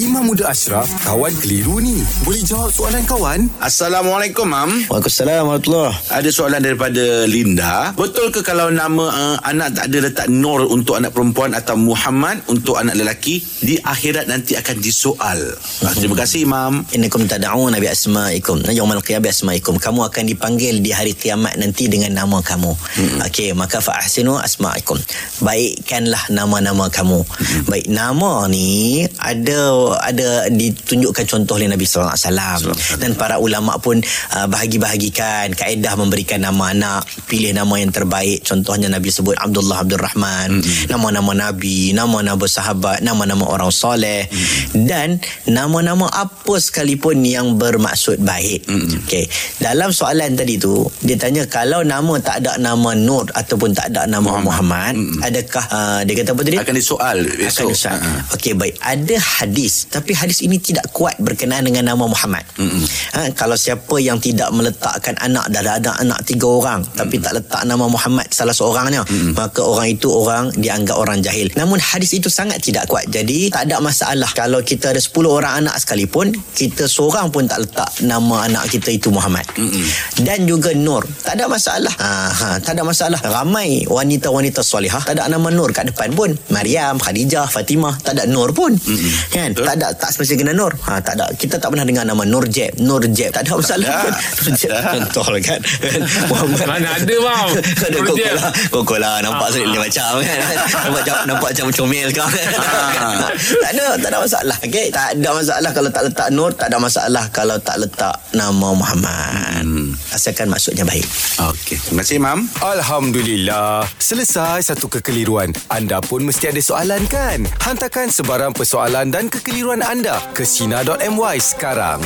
Imam Muda Ashraf, kawan keliru ni. Boleh jawab soalan kawan? Assalamualaikum, Mam. Waalaikumsalam warahmatullahi Ada soalan daripada Linda. Betul ke kalau nama uh, anak tak ada letak Nur untuk anak perempuan atau Muhammad untuk anak lelaki di akhirat nanti akan disoal? Ah, terima kasih, Imam. Innakum tad'una bi asma'ikum. Yaumal qiyamah bi asma'ikum. Kamu akan dipanggil di hari kiamat nanti dengan nama kamu. Hmm. Okey, maka fa ahsinu asma'ikum. Baikkanlah nama-nama kamu. Hmm. Baik, nama ni ada ada ditunjukkan contoh oleh Nabi sallallahu alaihi wasallam dan para ulama pun uh, bahagi-bahagikan kaedah memberikan nama anak, pilih nama yang terbaik. Contohnya Nabi sebut Abdullah Abdul Rahman, hmm. nama-nama nabi, nama-nama sahabat, nama-nama orang soleh hmm. dan nama-nama apa sekalipun yang bermaksud baik. Hmm. Okey. Dalam soalan tadi tu dia tanya kalau nama tak ada nama Nur ataupun tak ada nama Muhammad, Muhammad hmm. adakah uh, dia kata apa tadi? Akan disoal Akan esok. disoal. Ha, ha. Okey baik. Ada hadis tapi hadis ini tidak kuat berkenaan dengan nama Muhammad. Mm-hmm. Ha, kalau siapa yang tidak meletakkan anak dah ada anak tiga orang mm-hmm. tapi tak letak nama Muhammad salah seorangnya mm-hmm. maka orang itu orang dianggap orang jahil. Namun hadis itu sangat tidak kuat. Jadi tak ada masalah kalau kita ada 10 orang anak sekalipun kita seorang pun tak letak nama anak kita itu Muhammad. Mm-hmm. Dan juga Nur. Tak ada masalah. Ha, ha, tak ada masalah. Ramai wanita-wanita solihah tak ada nama Nur kat depan pun. Maryam, Khadijah, Fatimah tak ada Nur pun. Mm-hmm. Kan? Tak ada tak semestinya kena Nur. Ha, tak ada. Kita tak pernah dengar nama Nur Jeb, Nur Jeb. Tak ada masalah ada. pun. Nur Jeb contoh lah kan. Muhammad. Mana ada bang Ada Jeb. lah Koko lah Nampak Ah, sedikit ah. dia macam kan Nampak macam Nampak macam comel kau Ah. Tak ada Tak ada masalah okay? Tak ada masalah Kalau tak letak Nur Tak ada masalah Kalau tak letak Nama Muhammad Hmm. Asalkan maksudnya baik Okey. Terima kasih, Imam. Alhamdulillah. Selesai satu kekeliruan. Anda pun mesti ada soalan kan? Hantarkan sebarang persoalan dan kekeliruan anda ke Sina.my sekarang.